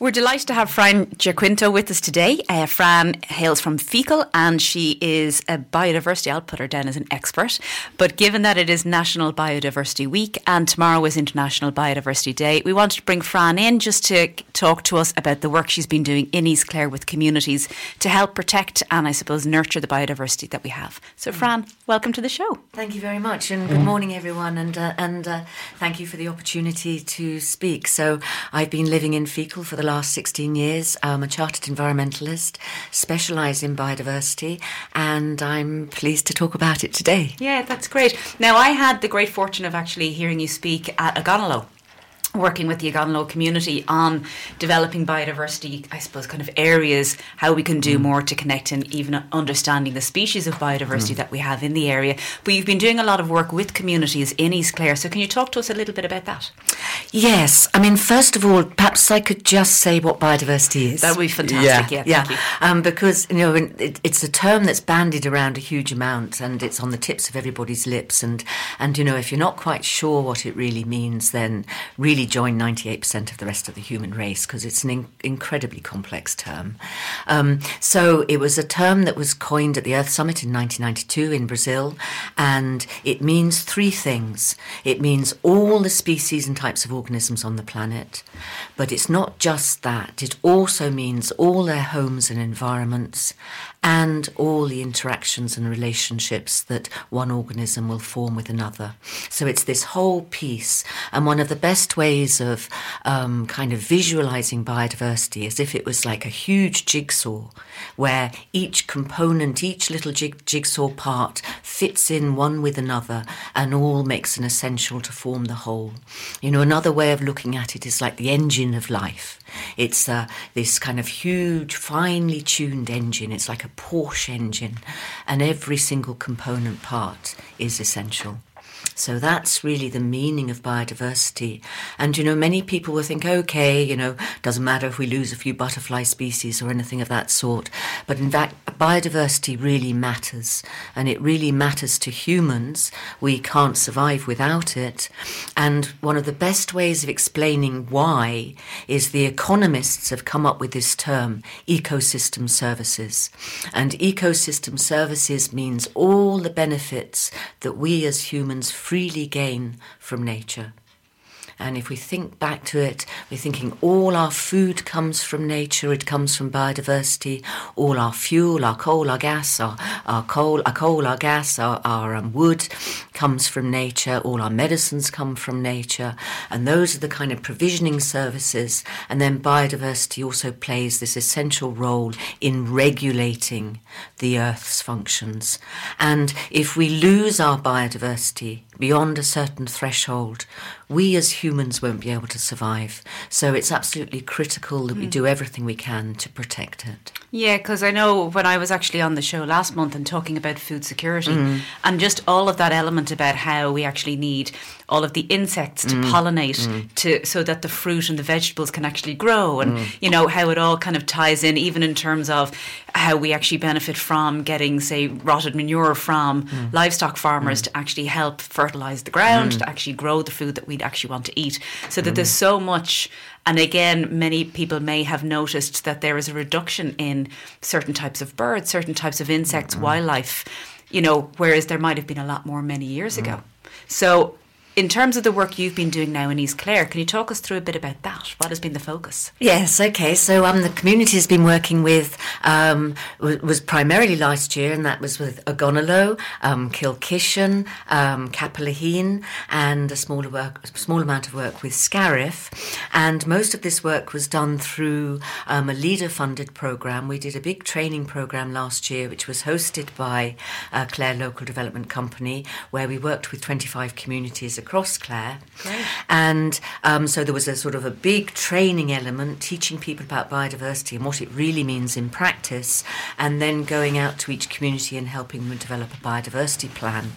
We're delighted to have Fran Giaquinto with us today. Uh, Fran hails from Feakle and she is a biodiversity, I'll put her down as an expert. But given that it is National Biodiversity Week and tomorrow is International Biodiversity Day, we wanted to bring Fran in just to talk to us about the work she's been doing in East Clare with communities to help protect and I suppose nurture the biodiversity that we have. So, Fran, welcome to the show. Thank you very much and good morning, everyone. And, uh, and uh, thank you for the opportunity to speak. So, I've been living in Feakle for the last 16 years. I'm a chartered environmentalist, specialise in biodiversity, and I'm pleased to talk about it today. Yeah, that's great. Now, I had the great fortune of actually hearing you speak at Ogonnelloe working with the Ogonnelloe community on developing biodiversity, I suppose, kind of areas, how we can do mm. more to connect and even understanding the species of biodiversity mm. that we have in the area. But you've been doing a lot of work with communities in East Clare, so can you talk to us a little bit about that? Yes, I mean, first of all, perhaps I could just say what biodiversity is. That would be fantastic, yeah. Yeah, yeah. Um, because, you know, it, it's a term that's bandied around a huge amount and it's on the tips of everybody's lips. And, and you know, if you're not quite sure what it really means, then really really join 98% of the rest of the human race because it's an in- incredibly complex term. Um, so it was a term that was coined at the Earth Summit in 1992 in Brazil, and it means three things. It means all the species and types of organisms on the planet, but it's not just that. It also means all their homes and environments and all the interactions and relationships that one organism will form with another. So it's this whole piece. And one of the best ways of um, kind of visualizing biodiversity as if it was like a huge jigsaw where each component, each little jig- jigsaw part fits in one with another and all makes an essential to form the whole. You know, another way of looking at it is like the engine of life. It's uh, this kind of huge, finely tuned engine. It's like a Porsche engine, and every single component part is essential. So that's really the meaning of biodiversity. And, you know, many people will think, okay, you know, doesn't matter if we lose a few butterfly species or anything of that sort. But in fact, biodiversity really matters. And it really matters to humans. We can't survive without it. And one of the best ways of explaining why is the economists have come up with this term, ecosystem services. And ecosystem services means all the benefits that we as humans freely gain from nature. And if we think back to it, we're thinking all our food comes from nature, it comes from biodiversity, all our fuel, our coal, our gas, our, our coal, our coal, our gas, our, our um, wood comes from nature, all our medicines come from nature, and those are the kind of provisioning services. And then biodiversity also plays this essential role in regulating the Earth's functions. And if we lose our biodiversity beyond a certain threshold, we as humans won't be able to survive. So it's absolutely critical that we hmm. do everything we can to protect it. Yeah, because I know when I was actually on the show last month and talking about food security mm. and just all of that element about how we actually need all of the insects to mm. pollinate mm. to so that the fruit and the vegetables can actually grow and mm. you know how it all kind of ties in even in terms of how we actually benefit from getting say rotted manure from mm. livestock farmers mm. to actually help fertilize the ground to actually grow the food that we'd actually want to eat so that there's so much and again, many people may have noticed that there is a reduction in certain types of birds, certain types of insects, mm-hmm. wildlife, you know, whereas there might have been a lot more many years mm-hmm. ago. So in terms of the work you've been doing now in East Clare, can you talk us through a bit about that? What has been the focus? Yes, okay. So um, the community has been working with um, was primarily last year, and that was with Ogonnelloe, um, Kilkishen, um, and a smaller work, a small amount of work with Scariff. And most of this work was done through um, a leader-funded program. We did a big training program last year, which was hosted by uh, Clare Local Development Company, where we worked with 25 communities across Clare. Great. And um, so there was a sort of a big training element, teaching people about biodiversity and what it really means in practice, and then going out to each community and helping them develop a biodiversity plan.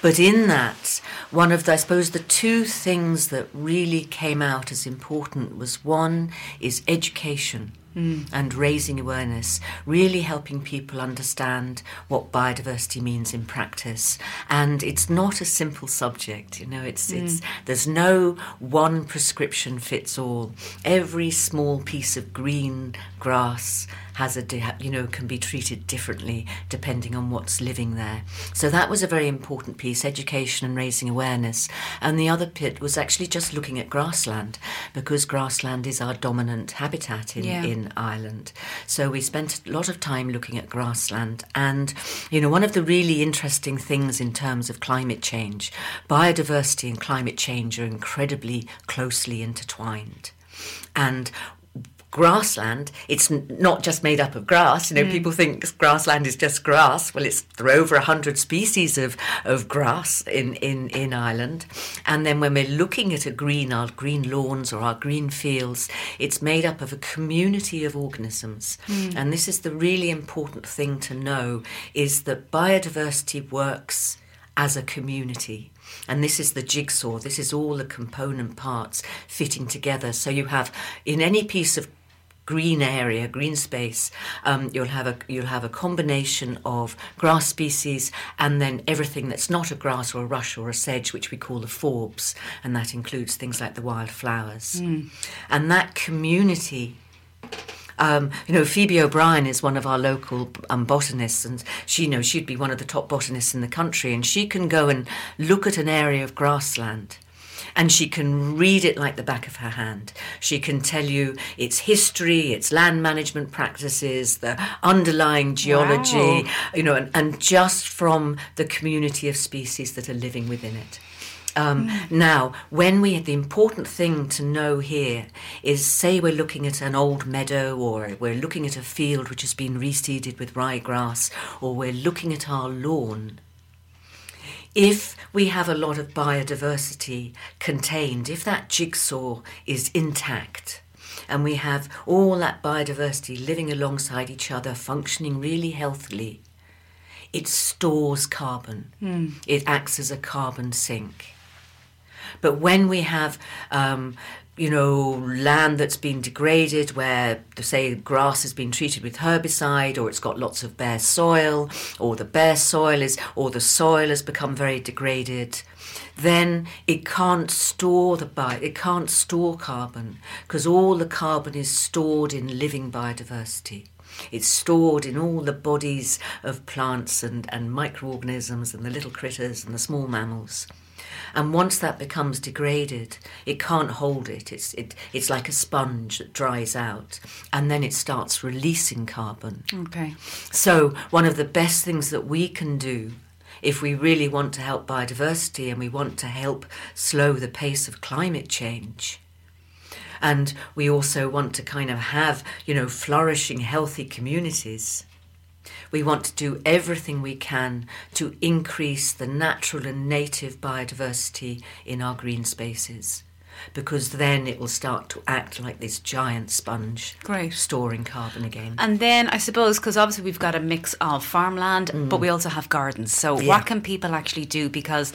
But in that, one of the, I suppose, the two things that really came out as important was one is education mm. and raising awareness, really helping people understand what biodiversity means in practice. And it's not a simple subject, you know, it's, mm. it's, there's no one prescription fits all. Every small piece of green grass has a you know can be treated differently depending on what's living there. So that was a very important piece, education and raising awareness. And the other bit was actually just looking at grassland because grassland is our dominant habitat in, yeah. in Ireland. So we spent a lot of time looking at grassland and you know one of the really interesting things in terms of climate change, biodiversity and climate change are incredibly closely intertwined. And grassland, it's not just made up of grass. You know, mm. people think grassland is just grass. Well, it's there are over hundred species of, of grass in, in, in Ireland. And then when we're looking at a green, our green lawns or our green fields, it's made up of a community of organisms. Mm. And this is the really important thing to know is that biodiversity works as a community. And this is the jigsaw, this is all the component parts fitting together. So you have in any piece of green area, green space, um, you'll have a you'll have a combination of grass species and then everything that's not a grass or a rush or a sedge, which we call the forbs, and that includes things like the wildflowers. Mm. And that community um, you know, Phoebe O'Brien is one of our local um, botanists, and she you knows she'd be one of the top botanists in the country, and she can go and look at an area of grassland and she can read it like the back of her hand. She can tell you its history, its land management practices, the underlying geology, wow. you know, and, and just from the community of species that are living within it. Um, mm. Now, when we the important thing to know here is, say, we're looking at an old meadow, or we're looking at a field which has been reseeded with ryegrass, or we're looking at our lawn if we have a lot of biodiversity contained, if that jigsaw is intact, and we have all that biodiversity living alongside each other, functioning really healthily, it stores carbon. Mm. It acts as a carbon sink. But when we have um, you know, land that's been degraded where, say, grass has been treated with herbicide or it's got lots of bare soil or the bare soil is, or the soil has become very degraded, then it can't store the bio, it can't store carbon because all the carbon is stored in living biodiversity. It's stored in all the bodies of plants and, and microorganisms and the little critters and the small mammals. And once that becomes degraded, it can't hold it. It's, it, it's like a sponge that dries out. And then it starts releasing carbon. Okay. So, one of the best things that we can do if we really want to help biodiversity and we want to help slow the pace of climate change, and we also want to kind of have, you know, flourishing, healthy communities we want to do everything we can to increase the natural and native biodiversity in our green spaces because then it will start to act like this giant sponge, Great. storing carbon again. And then I suppose because obviously we've got a mix of farmland, mm. but we also have gardens. So yeah. what can people actually do? Because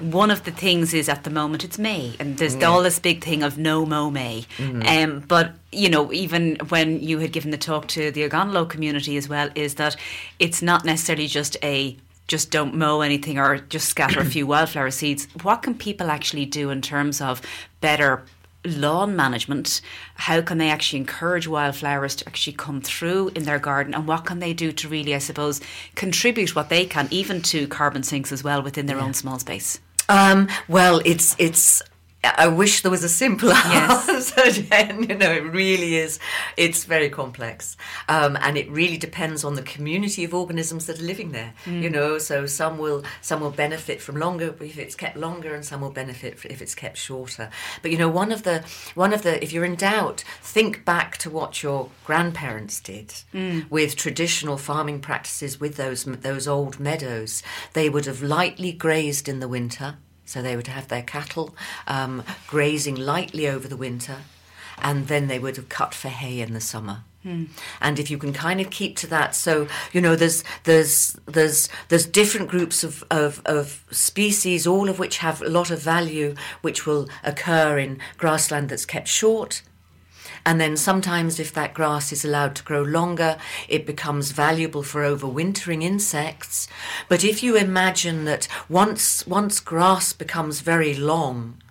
one of the things is at the moment it's May, and there's yeah. all this big thing of no mow May. Mm-hmm. Um, but you know, even when you had given the talk to the Ogonnelloe community as well, is that it's not necessarily just a just don't mow anything or just scatter a few wildflower seeds. What can people actually do in terms of better lawn management, how can they actually encourage wildflowers to actually come through in their garden and what can they do to really, I suppose, contribute what they can, even to carbon sinks as well within their yeah. own small space? Um, well, it's it's I wish there was a simpler yes. answer, Jen. You know, it really is. It's very complex, um, and it really depends on the community of organisms that are living there. Mm. You know, so some will some will benefit from longer if it's kept longer, and some will benefit if it's kept shorter. But you know, one of the one of the if you're in doubt, think back to what your grandparents did mm. with traditional farming practices with those those old meadows. They would have lightly grazed in the winter so they would have their cattle um, grazing lightly over the winter, and then they would have cut for hay in the summer. Hmm. And if you can kind of keep to that, so you know, there's there's there's there's different groups of, of, of species, all of which have a lot of value, which will occur in grassland that's kept short, And then sometimes, if that grass is allowed to grow longer, it becomes valuable for overwintering insects. But if you imagine that once, once grass becomes very long,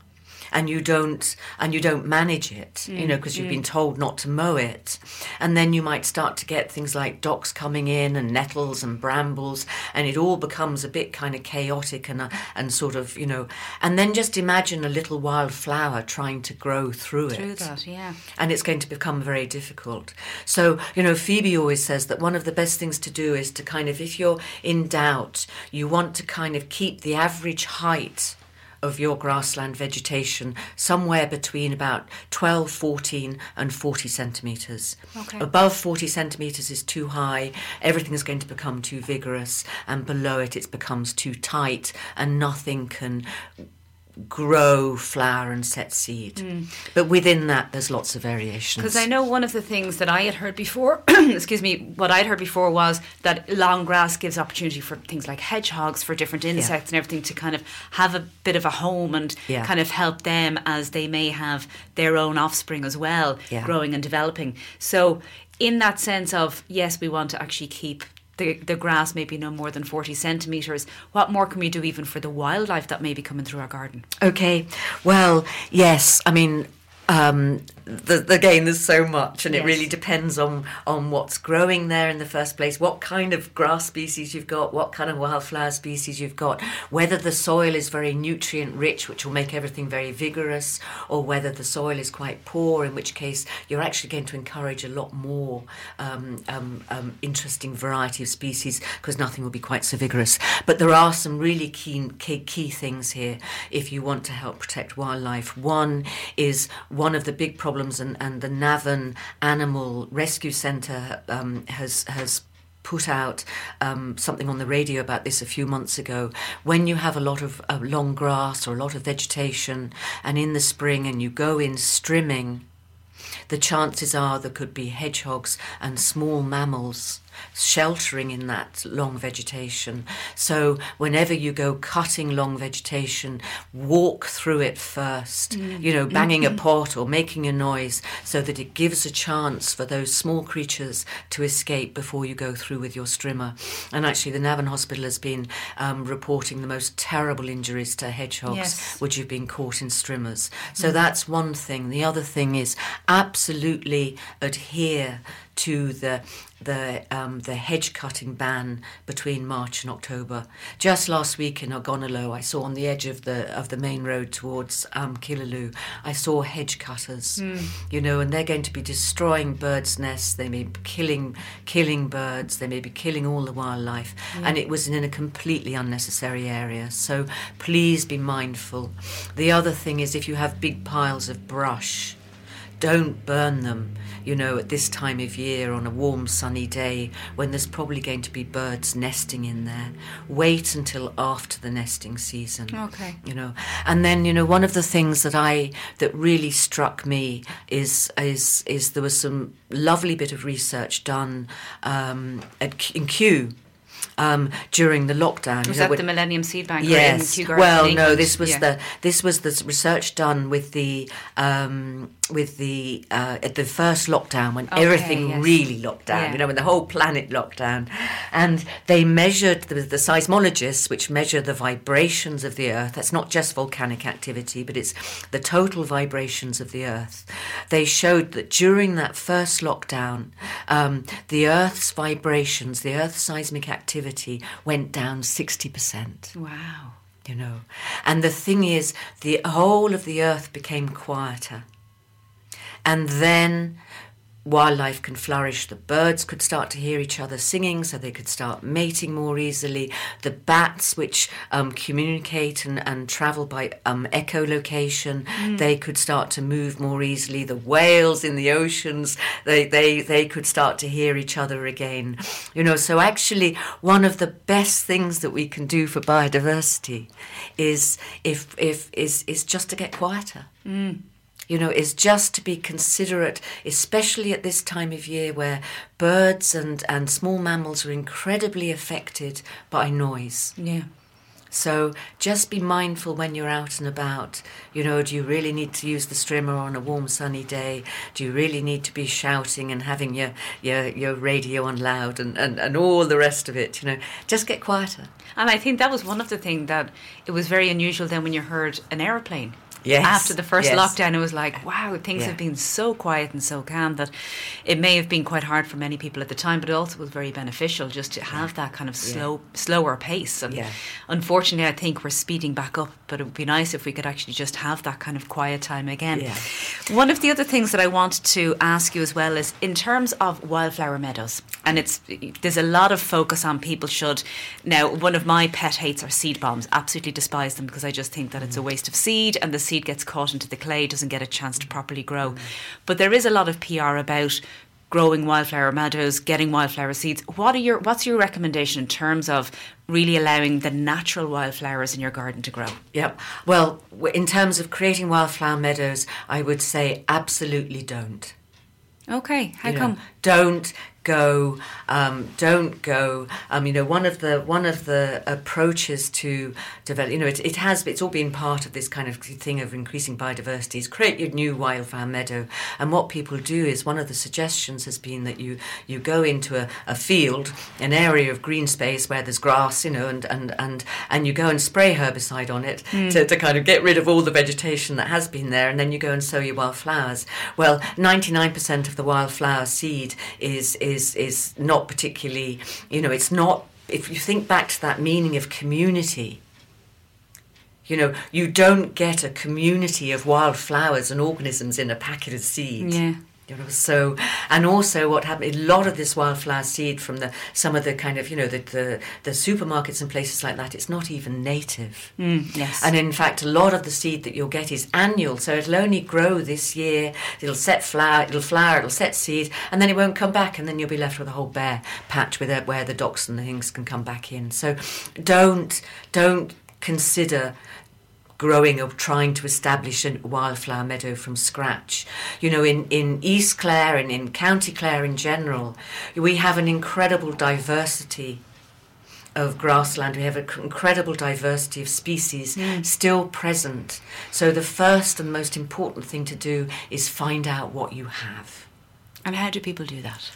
and you don't and you don't manage it mm, you know because you've mm. been told not to mow it. And then you might start to get things like docks coming in and nettles and brambles and it all becomes a bit kind of chaotic and uh, and sort of you know. And then just imagine a little wild flower trying to grow through, through it. that yeah. And it's going to become very difficult. So you know Phoebe always says that one of the best things to do is to kind of if you're in doubt you want to kind of keep the average height of your grassland vegetation somewhere between about 12, 14, and 40 centimetres. Okay. Above 40 centimetres is too high, everything is going to become too vigorous, and below it, it becomes too tight, and nothing can grow, flower, and set seed. Mm. But within that, there's lots of variations. Because I know one of the things that I had heard before, excuse me, what I'd heard before was that long grass gives opportunity for things like hedgehogs, for different insects yeah. and everything to kind of have a bit of a home and yeah. kind of help them as they may have their own offspring as well, yeah. growing and developing. So, in that sense of, yes, we want to actually keep the, the grass may be no more than 40 centimetres. What more can we do even for the wildlife that may be coming through our garden? Okay, well, yes. I mean, um, the, again, there's so much, and yes. it really depends on on what's growing there in the first place, what kind of grass species you've got, what kind of wildflower species you've got, whether the soil is very nutrient rich, which will make everything very vigorous, or whether the soil is quite poor, in which case you're actually going to encourage a lot more um, um, um interesting variety of species because nothing will be quite so vigorous. But there are some really key, key key things here if you want to help protect wildlife. One is one of the big problems, and, and the Navan Animal Rescue Centre um, has has put out um, something on the radio about this a few months ago. When you have a lot of uh, long grass or a lot of vegetation, and in the spring, and you go in strimming, the chances are there could be hedgehogs and small mammals sheltering in that long vegetation. So whenever you go cutting long vegetation, walk through it first, mm. you know, banging mm-hmm. a pot or making a noise so that it gives a chance for those small creatures to escape before you go through with your strimmer. And actually, the Navan Hospital has been um, reporting the most terrible injuries to hedgehogs yes. which have been caught in strimmers. So mm. that's one thing. The other thing is absolutely adhere to the the um, the hedge cutting ban between March and October. Just last week in Ogonnelloe, I saw on the edge of the of the main road towards um, Killaloe, I saw hedge cutters. Mm. You know, and they're going to be destroying birds' nests. They may be killing killing birds. They may be killing all the wildlife, mm. and it was in a completely unnecessary area. So please be mindful. The other thing is if you have big piles of brush don't burn them, you know, at this time of year on a warm sunny day when there's probably going to be birds nesting in there. Wait until after the nesting season. Okay. You know, and then you know one of the things that I that really struck me is is is there was some lovely bit of research done um, at, in Kew um, during the lockdown. Was you know, that when, the Millennium Seed Bank? Yes. well, no. This was yeah. the this was the research done with the um, with the uh, at the first lockdown when okay, everything yes. really locked down. Yeah. You know, when the whole planet locked down, and they measured the, the seismologists, which measure the vibrations of the Earth. That's not just volcanic activity, but it's the total vibrations of the Earth. They showed that during that first lockdown, um, the Earth's vibrations, the Earth's seismic activity activity went down 60%. Wow. You know, and the thing is, the whole of the earth became quieter. And then wildlife can flourish. The birds could start to hear each other singing, so they could start mating more easily. The bats, which um, communicate and, and travel by um, echolocation, mm. they could start to move more easily. The whales in the oceans, they, they, they could start to hear each other again. You know, so actually, one of the best things that we can do for biodiversity is if if is is just to get quieter. Mm you know, is just to be considerate, especially at this time of year where birds and, and small mammals are incredibly affected by noise. Yeah. So just be mindful when you're out and about. You know, do you really need to use the strimmer on a warm sunny day? Do you really need to be shouting and having your your, your radio on loud and, and, and all the rest of it? You know, just get quieter. And I think that was one of the things that it was very unusual then when you heard an aeroplane. Yes, After the first yes. lockdown, it was like, wow, things Yeah. have been so quiet and so calm that it may have been quite hard for many people at the time, but it also was very beneficial just to have that kind of slow, slower pace. And Yeah. unfortunately, I think we're speeding back up, but it would be nice if we could actually just have that kind of quiet time again. Yeah. One of the other things that I want to ask you as well is in terms of wildflower meadows, and it's there's a lot of focus on people should. Now, one of my pet hates are seed bombs. Absolutely despise them because I just think that it's a mm. waste of seed, and the seed gets caught into the clay, doesn't get a chance to properly grow. But there is a lot of PR about growing wildflower meadows, getting wildflower seeds. What are your what's your recommendation in terms of really allowing the natural wildflowers in your garden to grow? Yep. Well, in terms of creating wildflower meadows, I would say absolutely don't. Okay, how you know, come? Don't go um, don't go. Um, you know one of the one of the approaches to develop you know it, it has it's all been part of this kind of thing of increasing biodiversity. Is create your new wildflower meadow. And what people do is one of the suggestions has been that you you go into a, a field an area of green space where there's grass you know and and and, and you go and spray herbicide on it to, to kind of get rid of all the vegetation that has been there. And then you go and sow your wildflowers. Well 99% of the wildflower seed is is is not particularly you know it's not if you think back to that meaning of community you know you don't get a community of wildflowers and organisms in a packet of seed Yeah. You know so and also what happened a lot of this wildflower seed from the some of the kind of you know the the, the supermarkets and places like that it's not even native Mm, yes. and in fact, a lot of the seed that you'll get is annual, so it'll only grow this year. It'll set flower, it'll flower, it'll set seed, and then it won't come back, and then you'll be left with a whole bare patch with it where the docks and the things can come back in. So, don't don't consider growing or trying to establish a wildflower meadow from scratch. You know, in, in East Clare and in County Clare in general, we have an incredible diversity of grassland. We have an incredible diversity of species hmm. still present. So the first and most important thing to do is find out what you have. and how do people do that?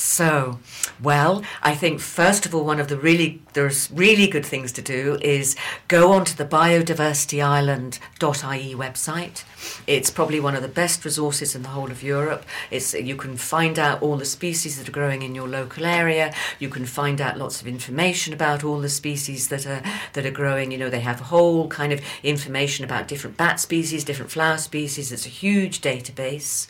So, well, I think first of all, one of the really there's really good things to do is go onto the biodiversityireland.ie website. It's probably one of the best resources in the whole of Europe. It's you can find out all the species that are growing in your local area. You can find out lots of information about all the species that are that are growing. You know, they have a whole kind of information about different bat species, different flower species. It's a huge database.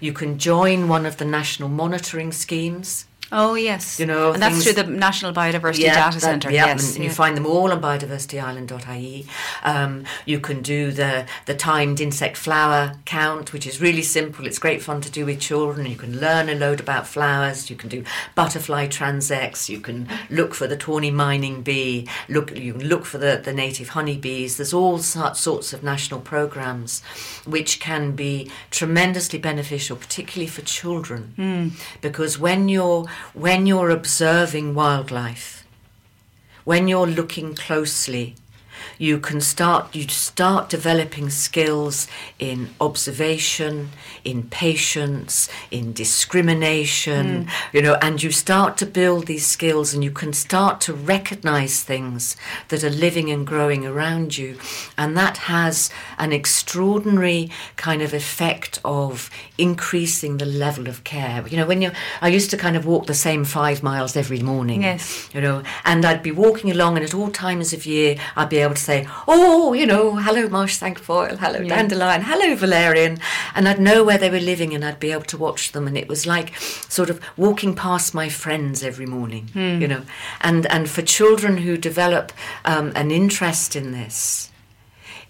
You can join one of the national monitoring schemes. Oh yes, You know, and that's through the National Biodiversity Yeah, Data that- Centre. yeah, yes, and you find them all on biodiversityireland.ie. Um, you can do the the timed insect flower count, which is really simple. It's great fun to do with children. You can learn a load about flowers. You can do butterfly transects. You can look for the tawny mining bee. Look, you can look for the, the native honeybees. There's all sorts sorts of national programs, which can be tremendously beneficial, particularly for children, because when you're when you're observing wildlife when you're looking closely you can start you start developing skills in observation in patience in discrimination hmm. you know and you start to build these skills and you can start to recognize things that are living and growing around you. And that has an extraordinary kind of effect of increasing the level of care. You know when you i used to kind of walk the same 5 miles every morning Yes. you know, and I'd be walking along, and at all times of year, I'd be able to say, "Oh, you know, hello marsh cinquefoil, hello Yeah. dandelion, hello valerian," and I'd know where they were living, and I'd be able to watch them, and it was like sort of walking past my friends every morning, you know, and and for children who develop um, an interest in this.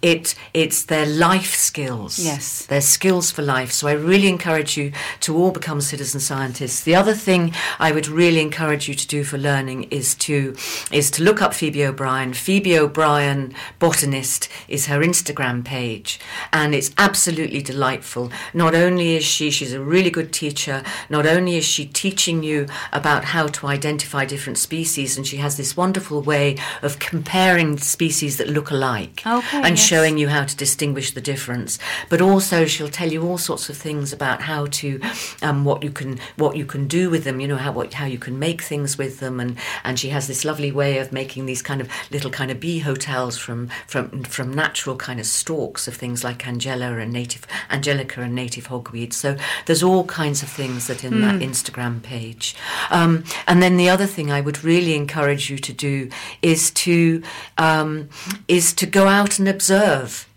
It it's their life skills. Yes. Their skills for life. So I really encourage you to all become citizen scientists. The other thing I would really encourage you to do for learning is to is to look up Phoebe O'Brien. Phoebe O'Brien botanist is her Instagram page and it's absolutely delightful. Not only is she she's a really good teacher, not only is she teaching you about how to identify different species and she has this wonderful way of comparing species that look alike Okay, and. Showing you how to distinguish the difference. But also, she'll tell you all sorts of things about how to, um, what you can, what you can do with them. You know how what how you can make things with them, and and she has this lovely way of making these kind of little kind of bee hotels from from from natural kind of stalks of things like Angela and native Angelica and native hogweed. So there's all kinds of things that in that Instagram page. Um, and then the other thing I would really encourage you to do is to um, is to go out and observe love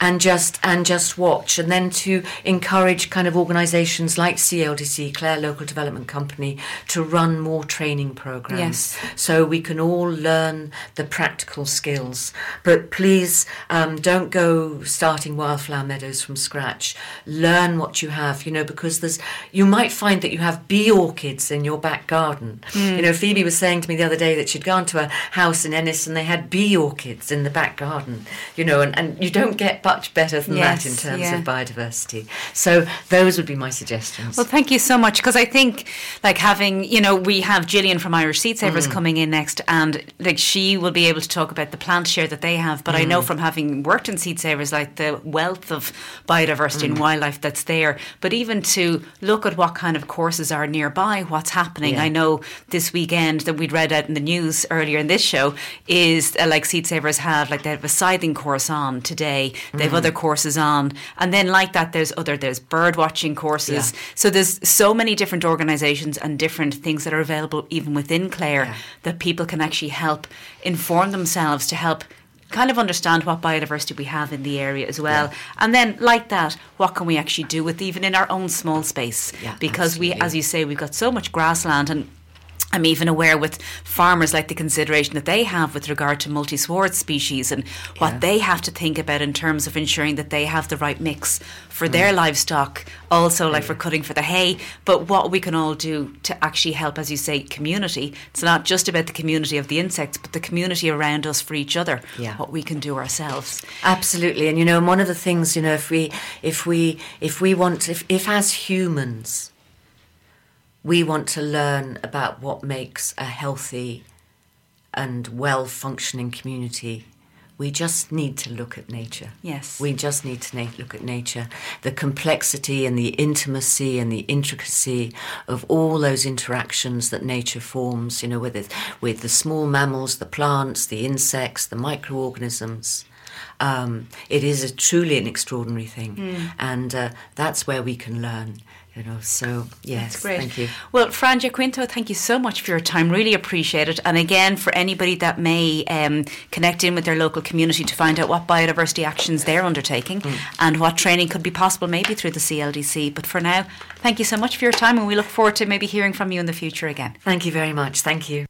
and just and just watch. And then to encourage kind of organizations like CLDC Clare Local Development Company to run more training programs. Yes. so we can all learn the practical skills. But please um, don't go starting wildflower meadows from scratch. Learn what you have you know because there's you might find that you have bee orchids in your back garden. You know Phoebe was saying to me the other day that she'd gone to a house in Ennis and they had bee orchids in the back garden you know and, and you don't get much better than that in terms yeah. of biodiversity so those would be my suggestions Well, thank you so much because I think, like, having you know, we have Gillian from Irish Seed Savers Mm. coming in next, and like she will be able to talk about the plant share that they have. But I Mm. know from having worked in Seed Savers, like the wealth of biodiversity Mm. and wildlife that's there. But even to look at what kind of courses are nearby, what's happening. Yeah. I know this weekend that we'd read out in the news earlier in this show is uh, like Seed Savers have like they have a scything course on today. They Mm. have other courses on, and then like that, there's other there's bird watching courses. Yeah. So there's so many different organisations and different things that are available even within Clare Yeah. that people can actually help inform themselves to help kind of understand what biodiversity we have in the area as well. And then like that, what can we actually do with even in our own small space? Yeah, because we as you say, we've got so much grassland and I'm even aware with farmers like the consideration that they have with regard to multi sward species and what Yeah. they have to think about in terms of ensuring that they have the right mix for Mm. their livestock, also like for cutting for the hay, but what we can all do to actually help, as you say, community. It's not just about the community of the insects, but the community around us for each other, Yeah. what we can do ourselves. Absolutely, and you know, one of the things you know, if we, if we, if we want, if, if as humans, we want to learn about what makes a healthy and well-functioning community, we just need to look at nature. Yes. we just need to na- look at nature, the complexity and the intimacy and the intricacy of all those interactions that nature forms. You know, with it, with the small mammals, the plants, the insects, the microorganisms. Um, it is a truly an extraordinary thing, Hmm. and uh, that's where we can learn. You know, so yes, That's great. thank you. Well, Fran Quinto, thank you so much for your time. Really appreciate it. And again, for anybody that may um, connect in with their local community to find out what biodiversity actions they're undertaking Mm. and what training could be possible, maybe through the CLDC. But for now, thank you so much for your time, and we look forward to maybe hearing from you in the future again. Thank you very much. Thank you.